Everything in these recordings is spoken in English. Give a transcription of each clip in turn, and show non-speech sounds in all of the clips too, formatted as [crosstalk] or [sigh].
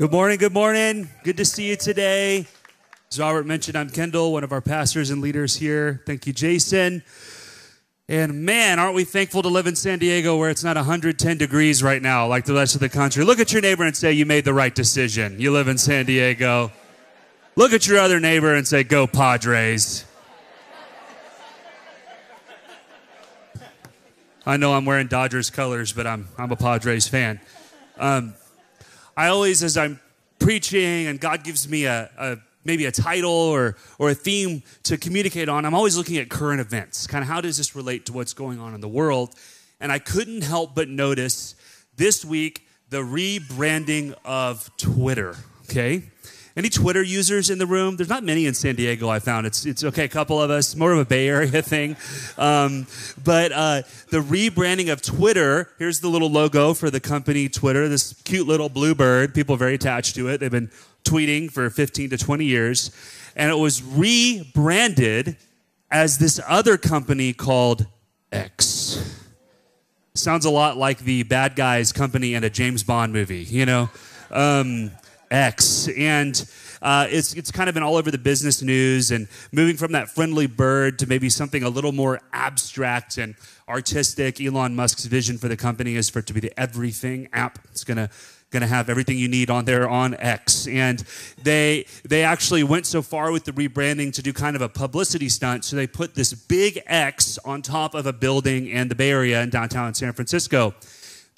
Good morning, good morning. Good to see you today. As Robert mentioned, I'm Kendall, one of our pastors and leaders here. Thank you, Jason. And man, aren't we thankful to live in San Diego where it's not 110 degrees right now like the rest of the country? Look at your neighbor and say, You made the right decision. You live in San Diego. Look at your other neighbor and say, Go Padres. I know I'm wearing Dodgers colors, but I'm, I'm a Padres fan. Um, I always, as I'm preaching and God gives me a, a maybe a title or, or a theme to communicate on, I'm always looking at current events. Kind of how does this relate to what's going on in the world? And I couldn't help but notice this week the rebranding of Twitter, okay? Any Twitter users in the room? There's not many in San Diego. I found it's it's okay. A couple of us, more of a Bay Area [laughs] thing. Um, but uh, the rebranding of Twitter. Here's the little logo for the company Twitter. This cute little blue bird. People very attached to it. They've been tweeting for 15 to 20 years, and it was rebranded as this other company called X. Sounds a lot like the bad guys company in a James Bond movie, you know. Um, X. And uh, it's, it's kind of been all over the business news and moving from that friendly bird to maybe something a little more abstract and artistic. Elon Musk's vision for the company is for it to be the everything app. It's going to going to have everything you need on there on X. And they they actually went so far with the rebranding to do kind of a publicity stunt. So they put this big X on top of a building in the Bay Area in downtown San Francisco.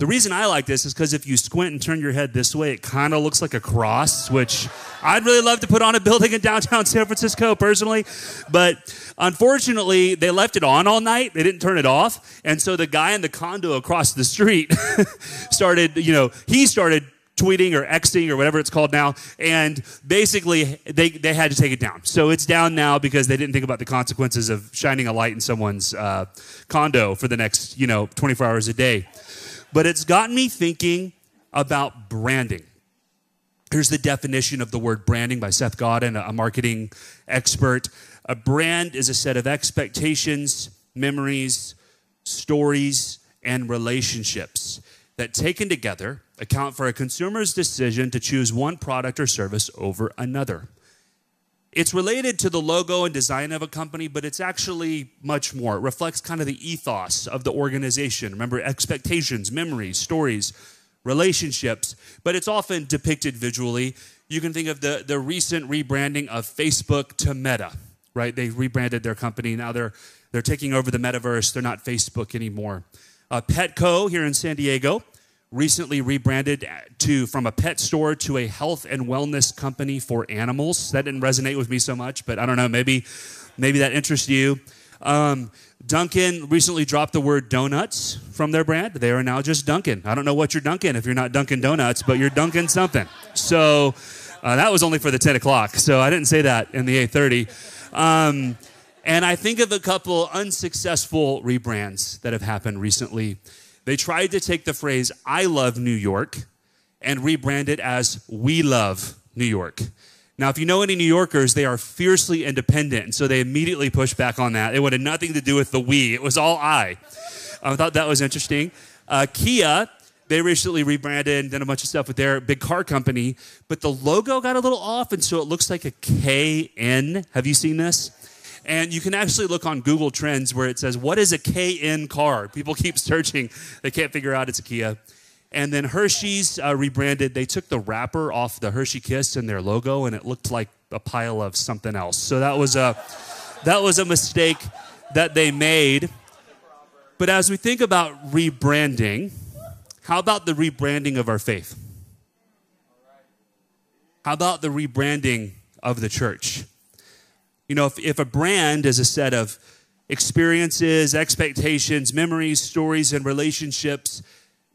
The reason I like this is because if you squint and turn your head this way, it kind of looks like a cross, which I'd really love to put on a [laughs] building in downtown San Francisco personally. But unfortunately, they left it on all night. They didn't turn it off. And so the guy in the condo across the street [laughs] started, you know, he started tweeting or Xing or whatever it's called now. And basically, they, they had to take it down. So it's down now because they didn't think about the consequences of shining a light in someone's uh, condo for the next, you know, 24 hours a day. But it's gotten me thinking about branding. Here's the definition of the word branding by Seth Godin, a marketing expert. A brand is a set of expectations, memories, stories, and relationships that, taken together, account for a consumer's decision to choose one product or service over another. It's related to the logo and design of a company, but it's actually much more. It reflects kind of the ethos of the organization. Remember, expectations, memories, stories, relationships, but it's often depicted visually. You can think of the, the recent rebranding of Facebook to Meta, right? They rebranded their company. Now they're, they're taking over the metaverse. They're not Facebook anymore. Uh, Petco here in San Diego recently rebranded to from a pet store to a health and wellness company for animals. That didn't resonate with me so much, but I don't know. Maybe maybe that interests you. Um, Dunkin' recently dropped the word donuts from their brand. They are now just Dunkin'. I don't know what you're Dunkin' if you're not Dunkin' Donuts, but you're Dunkin' something. So uh, that was only for the 10 o'clock. So I didn't say that in the 8:30. Um, and I think of a couple unsuccessful rebrands that have happened recently. They tried to take the phrase, I love New York, and rebrand it as, We love New York. Now, if you know any New Yorkers, they are fiercely independent, and so they immediately pushed back on that. It wanted nothing to do with the we, it was all I. I thought that was interesting. Uh, Kia, they recently rebranded and done a bunch of stuff with their big car company, but the logo got a little off, and so it looks like a KN. Have you seen this? And you can actually look on Google Trends where it says, What is a KN car? People keep searching, they can't figure out it's a Kia. And then Hershey's uh, rebranded, they took the wrapper off the Hershey Kiss and their logo, and it looked like a pile of something else. So that was a, that was a mistake that they made. But as we think about rebranding, how about the rebranding of our faith? How about the rebranding of the church? You know, if, if a brand is a set of experiences, expectations, memories, stories, and relationships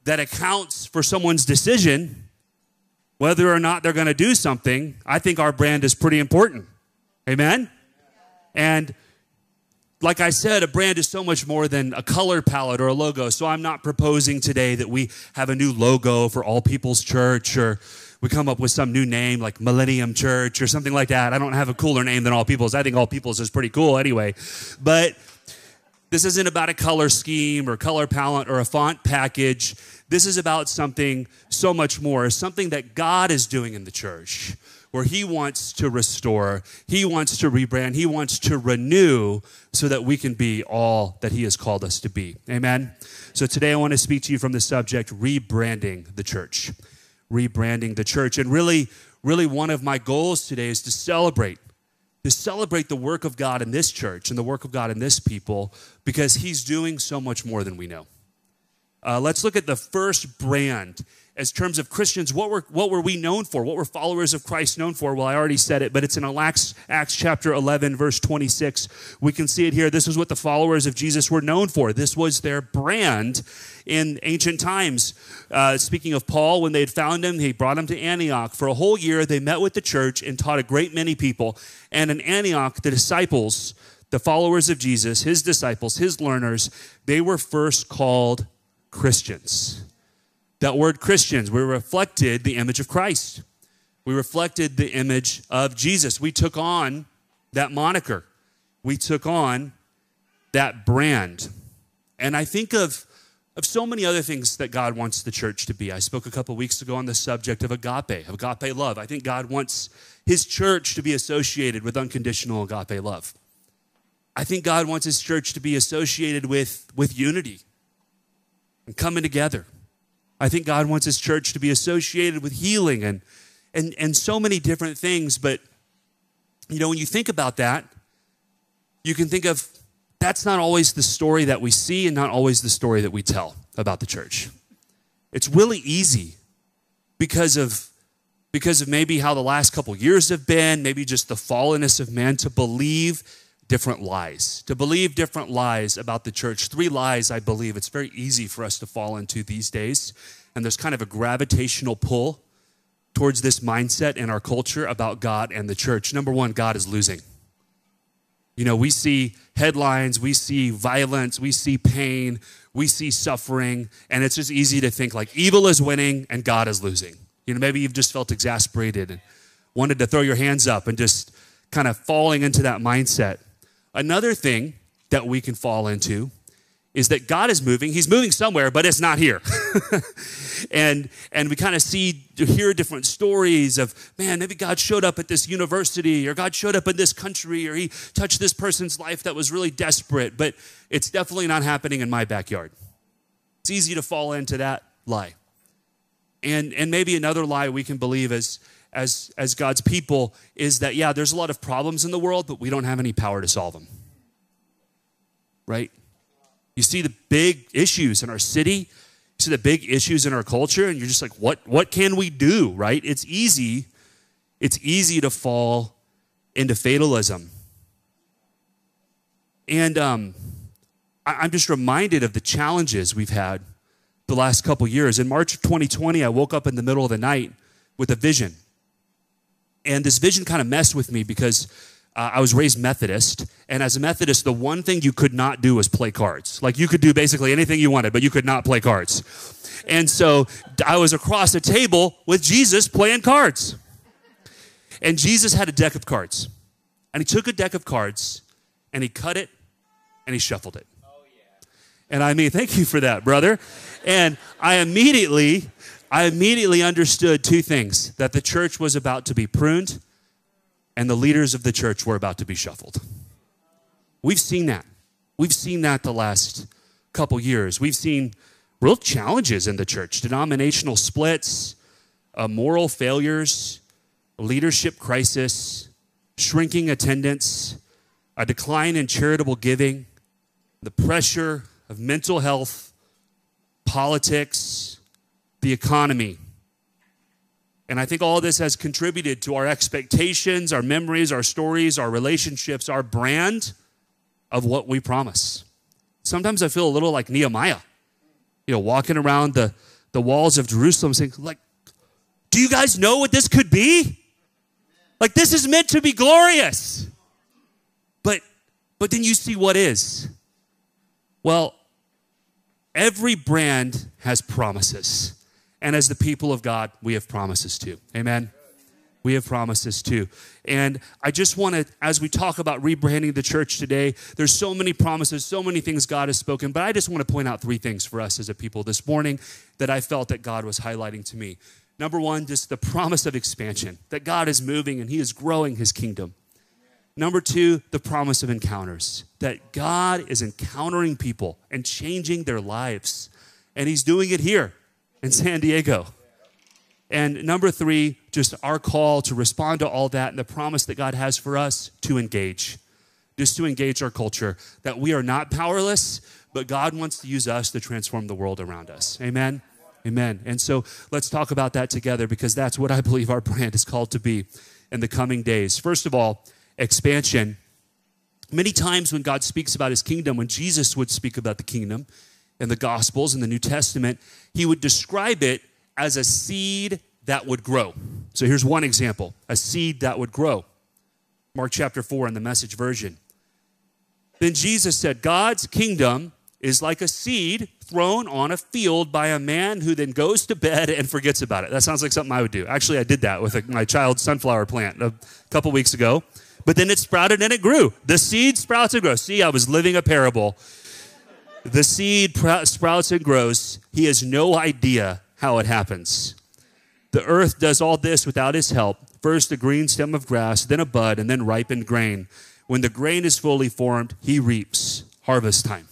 that accounts for someone's decision, whether or not they're going to do something, I think our brand is pretty important. Amen? And like I said, a brand is so much more than a color palette or a logo. So I'm not proposing today that we have a new logo for All People's Church or we come up with some new name like Millennium Church or something like that. I don't have a cooler name than All People's. I think All People's is pretty cool anyway. But this isn't about a color scheme or color palette or a font package. This is about something so much more, something that God is doing in the church, where He wants to restore, He wants to rebrand, He wants to renew so that we can be all that He has called us to be. Amen? So today I want to speak to you from the subject rebranding the church. Rebranding the church. And really, really, one of my goals today is to celebrate to celebrate the work of God in this church and the work of God in this people because He's doing so much more than we know. Uh, let's look at the first brand as terms of Christians. What were, what were we known for? What were followers of Christ known for? Well, I already said it, but it's in Acts, Acts chapter 11, verse 26. We can see it here. This is what the followers of Jesus were known for. This was their brand in ancient times. Uh, speaking of Paul, when they had found him, he brought him to Antioch. For a whole year, they met with the church and taught a great many people. And in Antioch, the disciples, the followers of Jesus, his disciples, his learners, they were first called Christians. That word Christians, we reflected the image of Christ. We reflected the image of Jesus. We took on that moniker. We took on that brand. And I think of, of so many other things that God wants the church to be. I spoke a couple weeks ago on the subject of agape, of agape love. I think God wants his church to be associated with unconditional agape love. I think God wants his church to be associated with, with unity and coming together. I think God wants his church to be associated with healing and, and, and so many different things. But, you know, when you think about that, you can think of that's not always the story that we see and not always the story that we tell about the church. It's really easy because of because of maybe how the last couple years have been, maybe just the fallenness of man to believe different lies, to believe different lies about the church. Three lies, I believe, it's very easy for us to fall into these days. And there's kind of a gravitational pull towards this mindset in our culture about God and the church. Number one, God is losing. You know, we see headlines, we see violence, we see pain, we see suffering, and it's just easy to think like evil is winning and God is losing. You know, maybe you've just felt exasperated and wanted to throw your hands up and just kind of falling into that mindset. Another thing that we can fall into is that God is moving. He's moving somewhere, but it's not here. [laughs] and and we kind of see hear different stories of man, maybe God showed up at this university or God showed up in this country or he touched this person's life that was really desperate, but it's definitely not happening in my backyard. It's easy to fall into that lie. And and maybe another lie we can believe is as, as God's people is that, yeah, there's a lot of problems in the world, but we don't have any power to solve them. Right? You see the big issues in our city, you see the big issues in our culture, and you're just like, what, what can we do? Right? It's easy, it's easy to fall into fatalism. And um, I, I'm just reminded of the challenges we've had the last couple years. In March of 2020, I woke up in the middle of the night with a vision. And this vision kind of messed with me because uh, I was raised Methodist. And as a Methodist, the one thing you could not do was play cards. Like you could do basically anything you wanted, but you could not play cards. And so I was across a table with Jesus playing cards. And Jesus had a deck of cards. And he took a deck of cards and he cut it and he shuffled it. Oh, yeah. And I mean, thank you for that, brother. And I immediately I immediately understood two things that the church was about to be pruned and the leaders of the church were about to be shuffled. We've seen that. We've seen that the last couple years. We've seen real challenges in the church denominational splits, uh, moral failures, leadership crisis, shrinking attendance, a decline in charitable giving, the pressure of mental health, politics, the economy. And I think all this has contributed to our expectations, our memories, our stories, our relationships, our brand of what we promise. Sometimes I feel a little like Nehemiah, you know, walking around the, the walls of Jerusalem saying, like, do you guys know what this could be? Like this is meant to be glorious. But but then you see what is. Well, every brand has promises. And as the people of God, we have promises too. Amen. We have promises too. And I just want to, as we talk about rebranding the church today, there's so many promises, so many things God has spoken, but I just want to point out three things for us as a people this morning that I felt that God was highlighting to me. Number one, just the promise of expansion, that God is moving and He is growing His kingdom. Number two, the promise of encounters, that God is encountering people and changing their lives. And He's doing it here in San Diego. And number three, just our call to respond to all that and the promise that God has for us to engage, just to engage our culture, that we are not powerless, but God wants to use us to transform the world around us. Amen? Amen. And so let's talk about that together because that's what I believe our brand is called to be in the coming days. First of all, expansion. Many times when God speaks about his kingdom, when Jesus would speak about the kingdom in the Gospels in the New Testament, he would describe it as a seed that would grow. So here's one example a seed that would grow. Mark chapter 4 in the message version. Then Jesus said, God's kingdom is like a seed thrown on a field by a man who then goes to bed and forgets about it. That sounds like something I would do. Actually, I did that with a, my child's sunflower plant a couple weeks ago. But then it sprouted and it grew. The seed sprouts and grows. See, I was living a parable. The seed sprouts and grows. He has no idea how it happens. The earth does all this without his help. First a green stem of grass, then a bud, and then ripened grain. When the grain is fully formed, he reaps. Harvest time.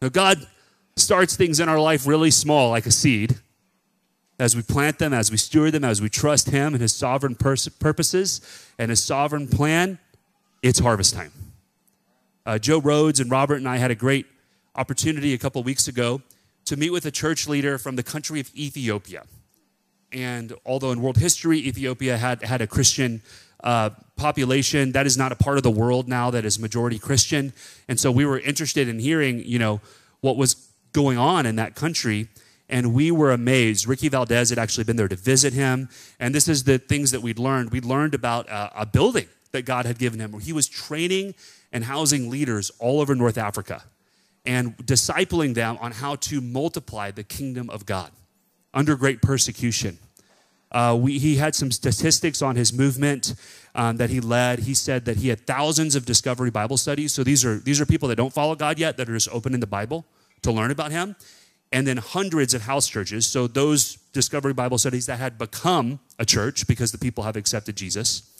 Now, God starts things in our life really small, like a seed. As we plant them, as we steward them, as we trust Him and His sovereign pers- purposes and His sovereign plan, it's harvest time. Uh, Joe Rhodes and Robert and I had a great opportunity a couple weeks ago to meet with a church leader from the country of Ethiopia. And although in world history, Ethiopia had, had a Christian uh, population, that is not a part of the world now that is majority Christian. And so we were interested in hearing, you know, what was going on in that country. And we were amazed. Ricky Valdez had actually been there to visit him. And this is the things that we'd learned. We'd learned about a, a building that God had given him where he was training and housing leaders all over North Africa and discipling them on how to multiply the kingdom of God under great persecution. Uh, we, he had some statistics on his movement um, that he led. He said that he had thousands of discovery Bible studies. So these are these are people that don't follow God yet that are just opening the Bible to learn about Him, and then hundreds of house churches. So those discovery Bible studies that had become a church because the people have accepted Jesus,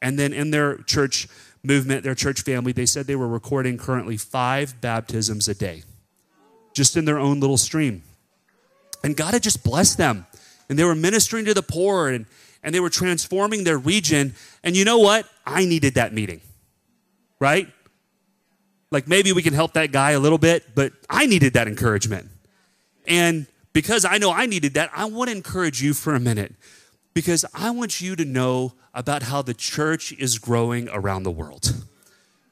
and then in their church movement, their church family, they said they were recording currently five baptisms a day, just in their own little stream. And God had just blessed them. And they were ministering to the poor and, and they were transforming their region. And you know what? I needed that meeting, right? Like maybe we can help that guy a little bit, but I needed that encouragement. And because I know I needed that, I want to encourage you for a minute because I want you to know about how the church is growing around the world.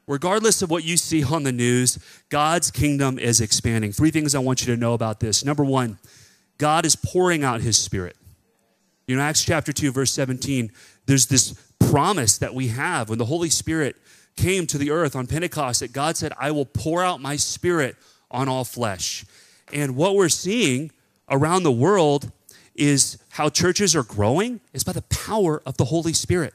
Regardless of what you see on the news, God's kingdom is expanding. Three things I want you to know about this. Number one, God is pouring out his spirit. You know, Acts chapter 2, verse 17, there's this promise that we have when the Holy Spirit came to the earth on Pentecost that God said, I will pour out my spirit on all flesh. And what we're seeing around the world is how churches are growing is by the power of the Holy Spirit.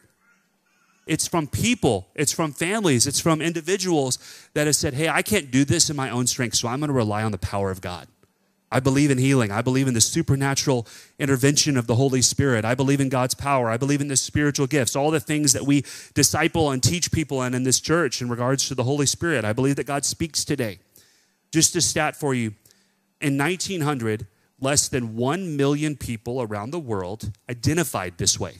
It's from people, it's from families, it's from individuals that have said, Hey, I can't do this in my own strength, so I'm going to rely on the power of God. I believe in healing. I believe in the supernatural intervention of the Holy Spirit. I believe in God's power. I believe in the spiritual gifts, all the things that we disciple and teach people and in this church in regards to the Holy Spirit. I believe that God speaks today. Just a stat for you in 1900, less than 1 million people around the world identified this way.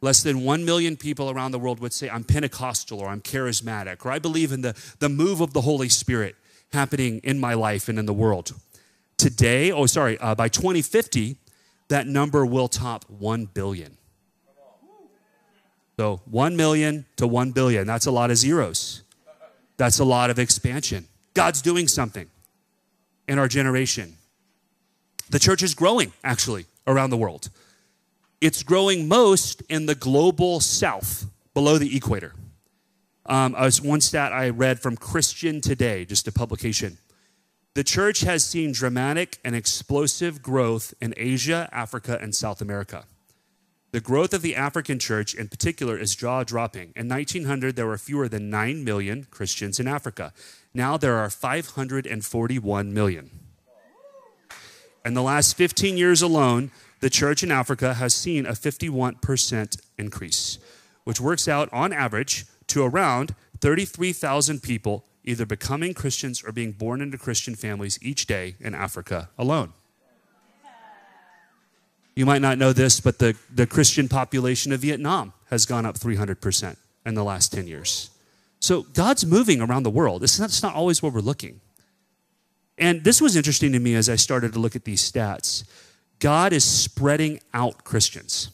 Less than 1 million people around the world would say, I'm Pentecostal or I'm charismatic or I believe in the, the move of the Holy Spirit happening in my life and in the world. Today, oh, sorry, uh, by 2050, that number will top 1 billion. So 1 million to 1 billion, that's a lot of zeros. That's a lot of expansion. God's doing something in our generation. The church is growing, actually, around the world. It's growing most in the global south, below the equator. Um, was one stat I read from Christian Today, just a publication. The church has seen dramatic and explosive growth in Asia, Africa, and South America. the growth of the African church in particular is jaw dropping. In 1900, there were fewer than 9 million Christians in Africa. Now there are 541 million. In the last 15 years alone, the church in Africa has seen a 51% increase, which works out on average to around 33,000 people either becoming Christians or being born into Christian families each day in Africa alone. You might not know this, but the, the Christian population of Vietnam has gone up 300% in the last 10 years. So God's moving around the world. It's not, it's not always where we're looking. And this was interesting to me as I started to look at these stats. God is spreading out Christians.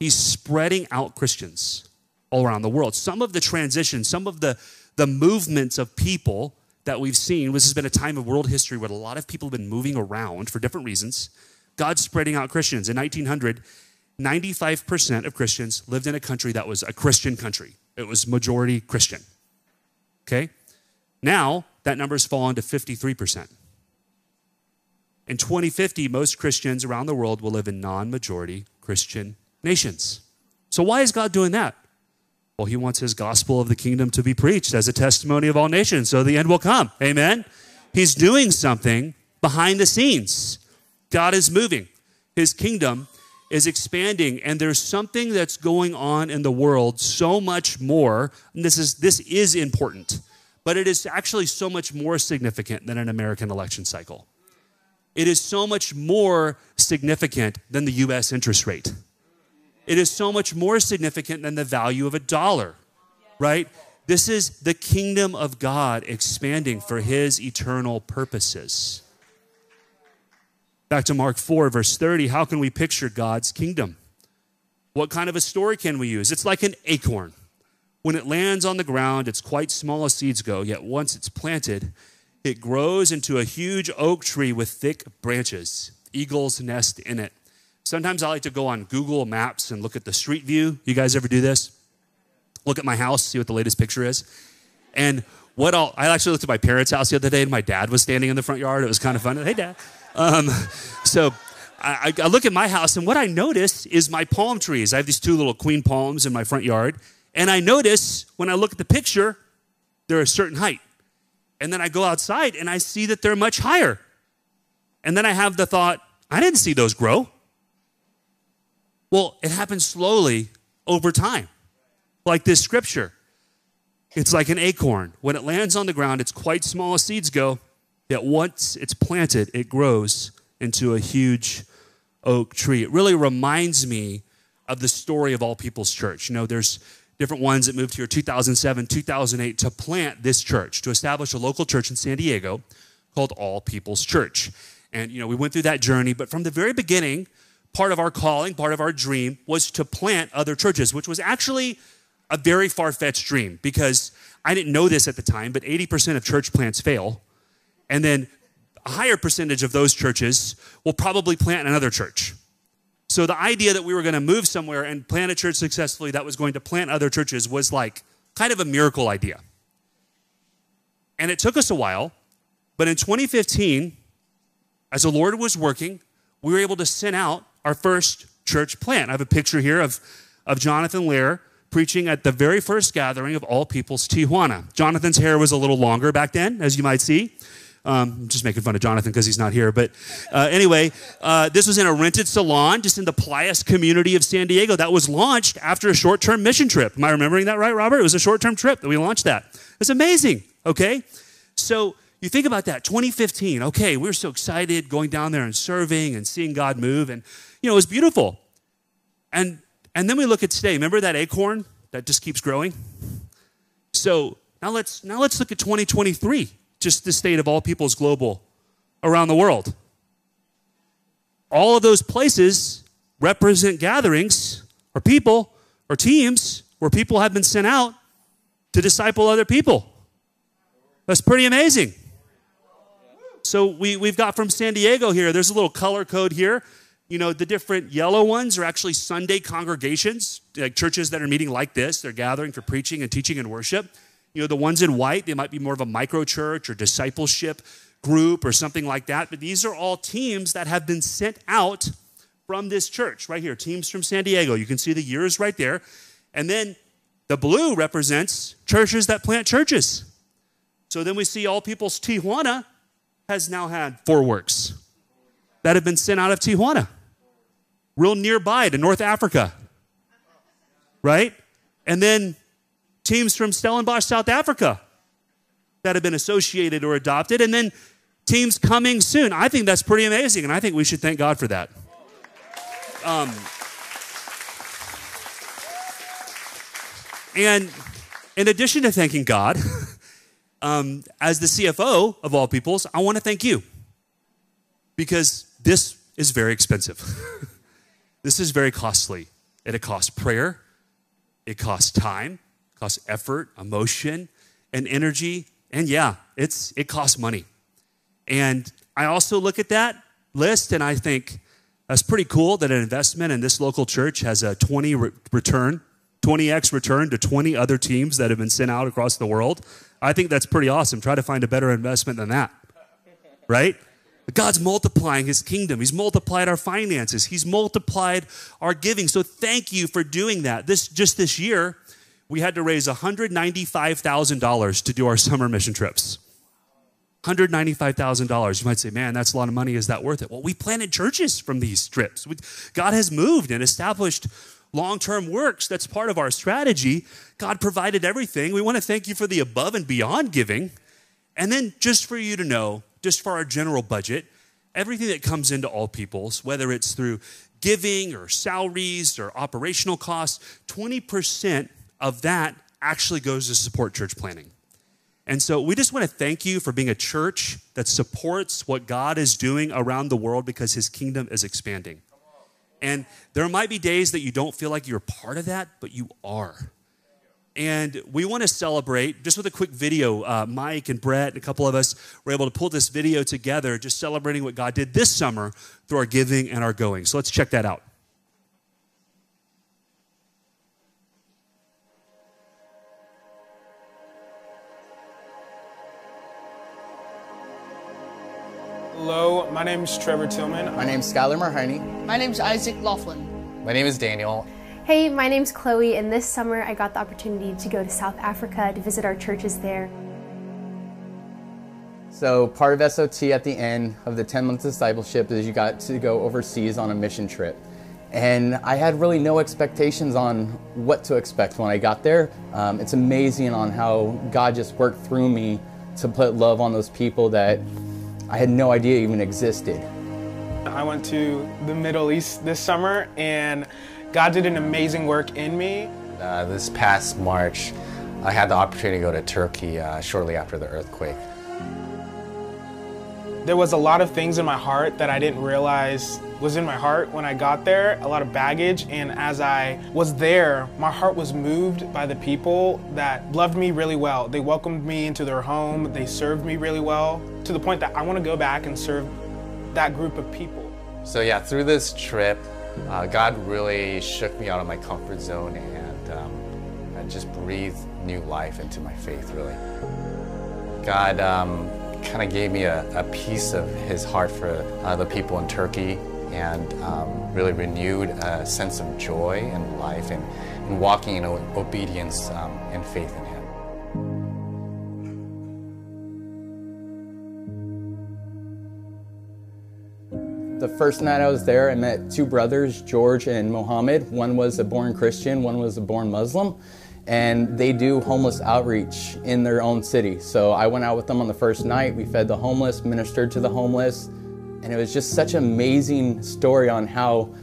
He's spreading out Christians all around the world. Some of the transitions, some of the, the movements of people that we've seen, this has been a time of world history where a lot of people have been moving around for different reasons. God's spreading out Christians. In 1900, 95% of Christians lived in a country that was a Christian country. It was majority Christian. Okay? Now, that number has fallen to 53%. In 2050, most Christians around the world will live in non majority Christian nations. So, why is God doing that? Well, He wants His gospel of the kingdom to be preached as a testimony of all nations, so the end will come. Amen? He's doing something behind the scenes. God is moving. His kingdom is expanding and there's something that's going on in the world so much more and this is this is important but it is actually so much more significant than an American election cycle. It is so much more significant than the US interest rate. It is so much more significant than the value of a dollar, right? This is the kingdom of God expanding for his eternal purposes. Back to Mark 4, verse 30, how can we picture God's kingdom? What kind of a story can we use? It's like an acorn. When it lands on the ground, it's quite small as seeds go, yet once it's planted, it grows into a huge oak tree with thick branches. Eagles nest in it. Sometimes I like to go on Google Maps and look at the street view. You guys ever do this? Look at my house, see what the latest picture is. And what I'll, I actually looked at my parents' house the other day, and my dad was standing in the front yard. It was kind of fun. Hey, dad. Um, so I, I, look at my house, and what I notice is my palm trees. I have these two little queen palms in my front yard, and I notice when I look at the picture, they're a certain height. And then I go outside and I see that they're much higher. And then I have the thought, I didn't see those grow. Well, it happens slowly over time, like this scripture. It's like an acorn. When it lands on the ground, it's quite small as seeds go, yet once it's planted, it grows into a huge oak tree. It really reminds me of the story of All People's Church. You know, there's different ones that moved here 2007, 2008 to plant this church, to establish a local church in San Diego called All People's Church. And, you know, we went through that journey, but from the very beginning, part of our calling, part of our dream was to plant other churches, which was actually a very far fetched dream because I didn't know this at the time, but 80% of church plants fail. And then a higher percentage of those churches will probably plant another church. So the idea that we were going to move somewhere and plant a church successfully that was going to plant other churches was like kind of a miracle idea. And it took us a while, but in 2015, as the Lord was working, we were able to send out our first church plant. I have a picture here of, of Jonathan Lair preaching at the very first gathering of All People's Tijuana. Jonathan's hair was a little longer back then, as you might see. Um, I'm just making fun of Jonathan because he's not here. But uh, anyway, uh, this was in a rented salon just in the Playas community of San Diego that was launched after a short term mission trip. Am I remembering that right, Robert? It was a short term trip that we launched that. It's amazing, okay? So you think about that 2015, okay, we were so excited going down there and serving and seeing God move. And, you know, it was beautiful. And, and then we look at today. Remember that acorn that just keeps growing? So now let's, now let's look at 2023 just the state of all people's global around the world. All of those places represent gatherings or people or teams where people have been sent out to disciple other people. That's pretty amazing. So we, we've got from San Diego here, there's a little color code here. You know, the different yellow ones are actually Sunday congregations, like churches that are meeting like this. They're gathering for preaching and teaching and worship. You know, the ones in white, they might be more of a micro church or discipleship group or something like that. But these are all teams that have been sent out from this church right here, teams from San Diego. You can see the years right there. And then the blue represents churches that plant churches. So then we see All People's Tijuana has now had four works that have been sent out of Tijuana, real nearby to North Africa, right? And then teams from Stellenbosch, South Africa that have been associated or adopted, and then teams coming soon. I think that's pretty amazing, and I think we should thank God for that. Um, and in addition to thanking God, [laughs] um, as the CFO of all peoples, I want to thank you because this is very expensive. [laughs] this is very costly. It costs prayer, it costs time, it costs effort, emotion, and energy. And yeah, it's, it costs money. And I also look at that list and I think that's pretty cool that an investment in this local church has a 20 re- return, 20x return to 20 other teams that have been sent out across the world. I think that's pretty awesome. Try to find a better investment than that, [laughs] right? God's multiplying his kingdom. He's multiplied our finances. He's multiplied our giving. So thank you for doing that. This just this year, we had to raise $195,000 to do our summer mission trips. $195,000. You might say, man, that's a lot of money. Is that worth it? Well, we planted churches from these trips. God has moved and established long term works. That's part of our strategy. God provided everything. We want to thank you for the above and beyond giving. And then, just for you to know, just for our general budget, everything that comes into all peoples, whether it's through giving or salaries or operational costs, 20% of that actually goes to support church planting. And so we just want to thank you for being a church that supports what God is doing around the world because his kingdom is expanding. And there might be days that you don't feel like you're part of that, but you are. And we want to celebrate just with a quick video. Uh, Mike and Brett and a couple of us were able to pull this video together, just celebrating what God did this summer through our giving and our going. So let's check that out. Hello, my name is Trevor Tillman. My name is Skylar Marhoney. My name is Isaac Laughlin. My name is Daniel. Hey, my name's Chloe, and this summer I got the opportunity to go to South Africa to visit our churches there. So, part of SOT at the end of the 10 month discipleship is you got to go overseas on a mission trip. And I had really no expectations on what to expect when I got there. Um, it's amazing on how God just worked through me to put love on those people that I had no idea it even existed. I went to the Middle East this summer and God did an amazing work in me. Uh, this past March, I had the opportunity to go to Turkey uh, shortly after the earthquake. There was a lot of things in my heart that I didn't realize was in my heart when I got there, a lot of baggage. And as I was there, my heart was moved by the people that loved me really well. They welcomed me into their home, they served me really well, to the point that I want to go back and serve that group of people. So, yeah, through this trip, uh, God really shook me out of my comfort zone and, um, just breathed new life into my faith, really. God um, kind of gave me a, a, piece of his heart for uh, the people in Turkey and um, really renewed a sense of joy and life and, and walking in obedience um, and faith in him. The first night I was there, I met two brothers, George and Mohammed. One was a born Christian, one was a born Muslim. And they do homeless outreach in their own city. So I went out with them on the first night. We fed the homeless, ministered to the homeless. And it was just such an amazing story on how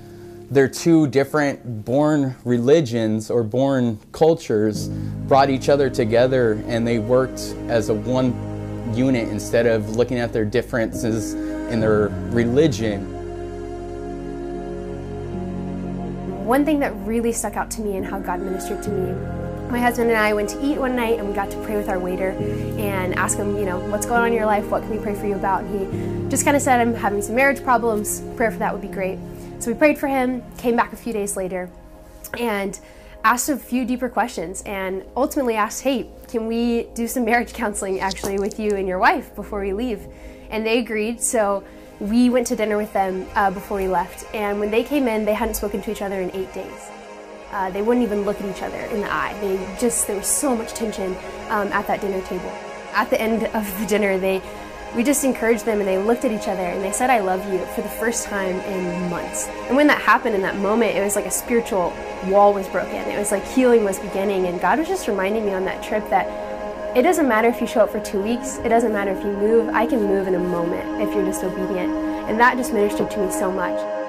their two different born religions or born cultures brought each other together and they worked as a one unit instead of looking at their differences in their religion. One thing that really stuck out to me and how God ministered to me my husband and I went to eat one night and we got to pray with our waiter and ask him, you know, what's going on in your life? What can we pray for you about? And he just kind of said, I'm having some marriage problems. Prayer for that would be great. So we prayed for him, came back a few days later, and asked a few deeper questions and ultimately asked, hey, can we do some marriage counseling actually with you and your wife before we leave? And they agreed. So we went to dinner with them uh, before we left. And when they came in, they hadn't spoken to each other in eight days. Uh, they wouldn't even look at each other in the eye. They just, there was so much tension um, at that dinner table. At the end of the dinner, they, we just encouraged them and they looked at each other and they said, I love you for the first time in months. And when that happened in that moment, it was like a spiritual wall was broken. It was like healing was beginning. And God was just reminding me on that trip that it doesn't matter if you show up for two weeks, it doesn't matter if you move. I can move in a moment if you're just obedient. And that just ministered to me so much.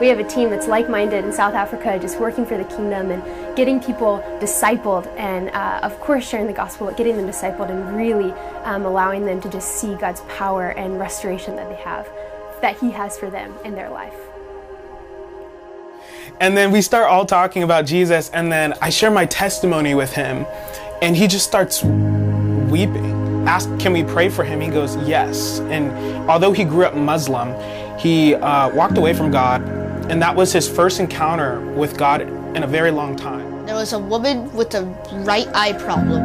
We have a team that's like minded in South Africa, just working for the kingdom and getting people discipled, and uh, of course, sharing the gospel, but getting them discipled and really um, allowing them to just see God's power and restoration that they have, that He has for them in their life. And then we start all talking about Jesus, and then I share my testimony with him, and he just starts weeping. Ask, can we pray for him? He goes, yes. And although he grew up Muslim, he uh, walked away from God and that was his first encounter with God in a very long time. There was a woman with a right eye problem,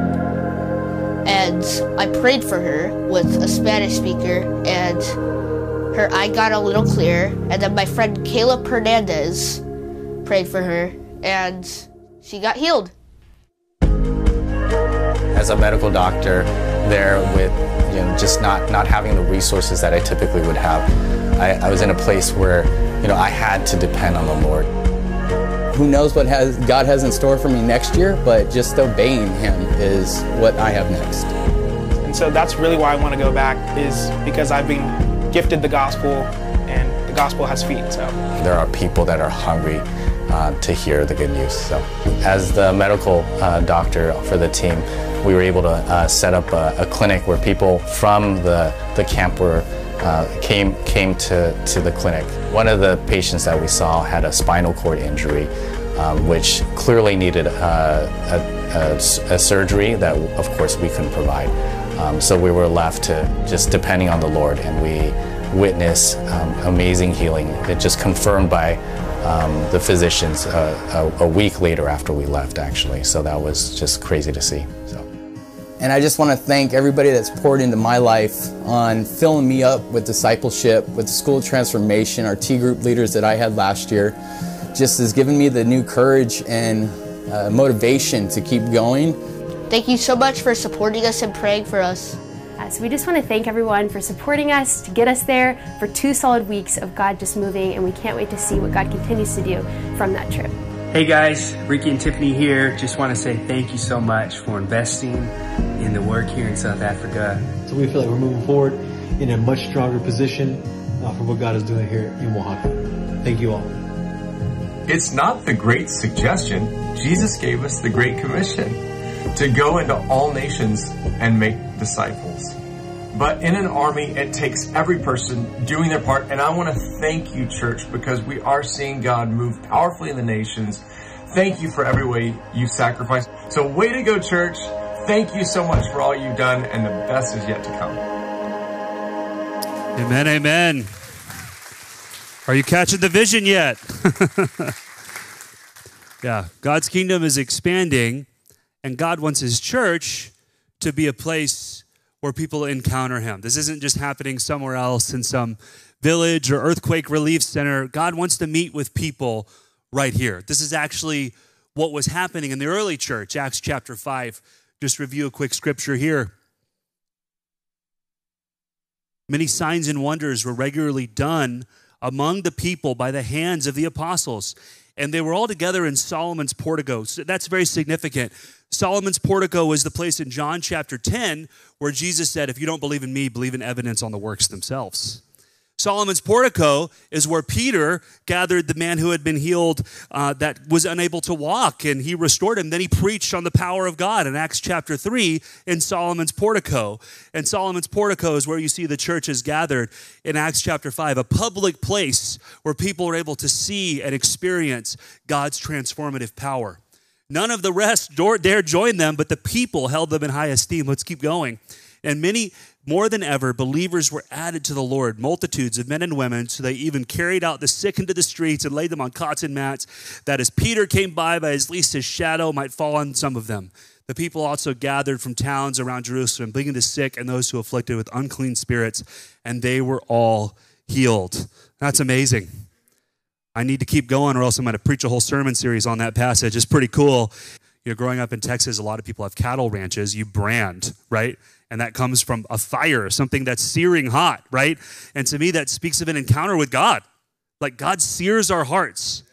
and I prayed for her with a Spanish speaker, and her eye got a little clearer. And then my friend Caleb Hernandez prayed for her, and she got healed. As a medical doctor, there with you know just not not having the resources that I typically would have, I, I was in a place where you know, I had to depend on the Lord. Who knows what has God has in store for me next year, but just obeying Him is what I have next. And so that's really why I want to go back is because I've been gifted the gospel and the gospel has feet. So there are people that are hungry uh, to hear the good news. So as the medical uh, doctor for the team, we were able to uh, set up a, a clinic where people from the, the camp were uh, came came to, to the clinic. One of the patients that we saw had a spinal cord injury, um, which clearly needed a, a, a, surgery that, of course, we couldn't provide. Um, so we were left to just depending on the Lord, and we witnessed um, amazing healing. It just confirmed by um, the physicians uh, a, a week later after we left, actually. So that was just crazy to see. And I just want to thank everybody that's poured into my life on filling me up with discipleship, with the School of Transformation, our T group leaders that I had last year. Just has given me the new courage and uh, motivation to keep going. Thank you so much for supporting us and praying for us. Uh, so we just want to thank everyone for supporting us to get us there for two solid weeks of God just moving, and we can't wait to see what God continues to do from that trip. Hey guys, Ricky and Tiffany here. Just want to say thank you so much for investing in the work here in South Africa. So we feel like we're moving forward in a much stronger position uh, for what God is doing here in Oaxaca. Thank you all. It's not the great suggestion. Jesus gave us the great commission to go into all nations and make disciples. But in an army, it takes every person doing their part. And I want to thank you, church, because we are seeing God move powerfully in the nations. Thank you for every way you sacrificed. So way to go, church. Thank you so much for all you've done, and the best is yet to come. Amen, amen. Are you catching the vision yet? [laughs] yeah, God's kingdom is expanding, and God wants his church to be a place where people encounter him. This isn't just happening somewhere else in some village or earthquake relief center. God wants to meet with people right here. This is actually what was happening in the early church, Acts chapter 5. Just review a quick scripture here. Many signs and wonders were regularly done among the people by the hands of the apostles. And they were all together in Solomon's portico. So that's very significant. Solomon's portico was the place in John chapter 10 where Jesus said, If you don't believe in me, believe in evidence on the works themselves. Solomon's portico is where Peter gathered the man who had been healed uh, that was unable to walk, and he restored him. Then he preached on the power of God in Acts chapter 3 in Solomon's portico. And Solomon's portico is where you see the churches gathered in Acts chapter 5, a public place where people are able to see and experience God's transformative power. None of the rest dared join them, but the people held them in high esteem. Let's keep going. And many, more than ever, believers were added to the Lord, multitudes of men and women, so they even carried out the sick into the streets and laid them on cots and mats, that as Peter came by, by at least his shadow might fall on some of them. The people also gathered from towns around Jerusalem, bringing the sick and those who afflicted with unclean spirits, and they were all healed. That's amazing. I need to keep going, or else I'm going to preach a whole sermon series on that passage. It's pretty cool. You know, growing up in Texas, a lot of people have cattle ranches. You brand, right? And that comes from a fire, something that's searing hot, right? And to me, that speaks of an encounter with God. Like God sears our hearts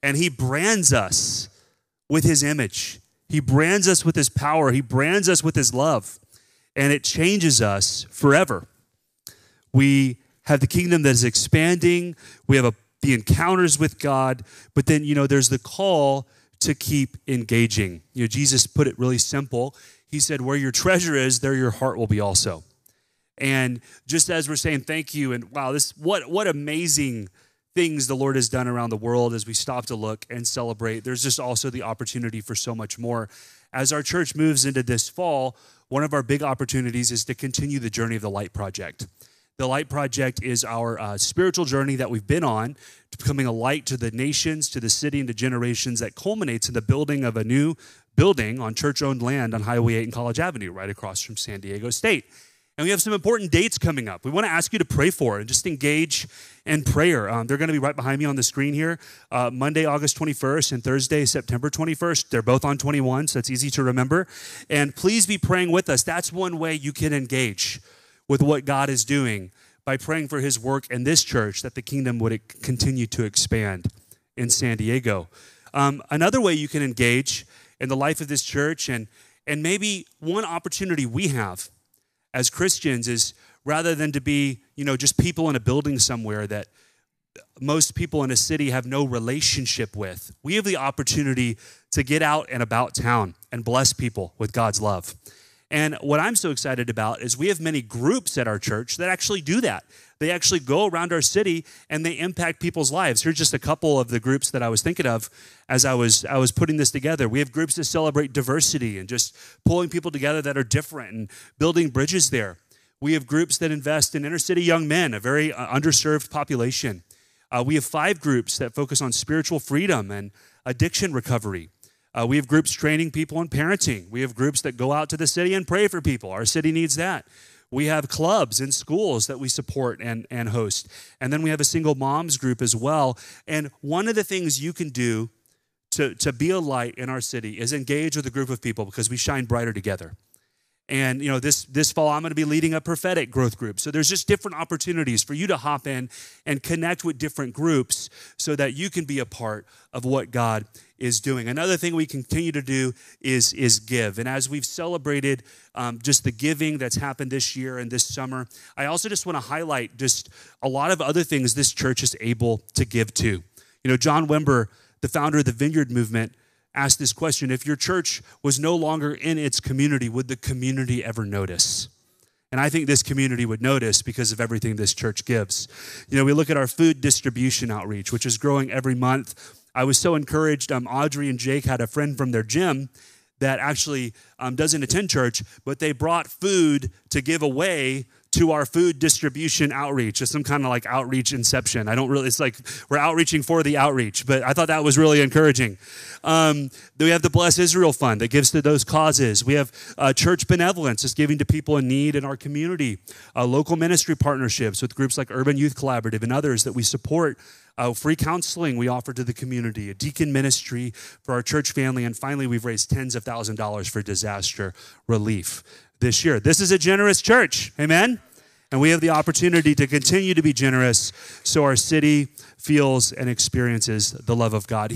and He brands us with His image. He brands us with His power. He brands us with His love. And it changes us forever. We have the kingdom that is expanding. We have a, the encounters with God. But then, you know, there's the call to keep engaging. You know, Jesus put it really simple. He said, Where your treasure is, there your heart will be also. And just as we're saying thank you, and wow, this what what amazing things the Lord has done around the world as we stop to look and celebrate. There's just also the opportunity for so much more. As our church moves into this fall, one of our big opportunities is to continue the journey of the Light Project. The Light Project is our uh, spiritual journey that we've been on to becoming a light to the nations, to the city, and to generations that culminates in the building of a new building on church owned land on Highway 8 and College Avenue, right across from San Diego State. And we have some important dates coming up. We want to ask you to pray for and just engage in prayer. Um, they're going to be right behind me on the screen here. Uh, Monday, August 21st, and Thursday, September 21st. They're both on 21, so it's easy to remember. And please be praying with us. That's one way you can engage with what God is doing by praying for his work in this church that the kingdom would continue to expand in San Diego. Um, another way you can engage in the life of this church and and maybe one opportunity we have as Christians is rather than to be, you know, just people in a building somewhere that most people in a city have no relationship with. We have the opportunity to get out and about town and bless people with God's love. And what I'm so excited about is we have many groups at our church that actually do that. They actually go around our city and they impact people's lives. Here's just a couple of the groups that I was thinking of as I was I was putting this together. We have groups that celebrate diversity and just pulling people together that are different and building bridges there. We have groups that invest in inner city young men, a very uh, underserved population. Uh, we have five groups that focus on spiritual freedom and addiction recovery. Uh, we have groups training people in parenting. We have groups that go out to the city and pray for people. Our city needs that. We have clubs and schools that we support and, and host. And then we have a single moms group as well. And one of the things you can do to, to be a light in our city is engage with a group of people because we shine brighter together. And you know, this this fall I'm going to be leading a prophetic growth group. So there's just different opportunities for you to hop in and connect with different groups so that you can be a part of what God is doing. Another thing we continue to do is is give. And as we've celebrated um, just the giving that's happened this year and this summer, I also just want to highlight just a lot of other things this church is able to give to. You know, John Wimber, the founder of the Vineyard Movement asked this question if your church was no longer in its community, would the community ever notice? And I think this community would notice because of everything this church gives. You know, we look at our food distribution outreach, which is growing every month. I was so encouraged. Um, Audrey and Jake had a friend from their gym that actually um, doesn't attend church, but they brought food to give away to our food distribution outreach. It's some kind of like outreach inception. I don't really, it's like we're outreaching for the outreach, but I thought that was really encouraging. Um, we have the Bless Israel Fund that gives to those causes. We have uh, church benevolence, is giving to people in need in our community. Uh, local ministry partnerships with groups like Urban Youth Collaborative and others that we support. Uh, free counseling we offer to the community, a deacon ministry for our church family, and finally, we've raised tens of thousands of dollars for disaster relief this year. This is a generous church. Amen? And we have the opportunity to continue to be generous so our city feels and experiences the love of God.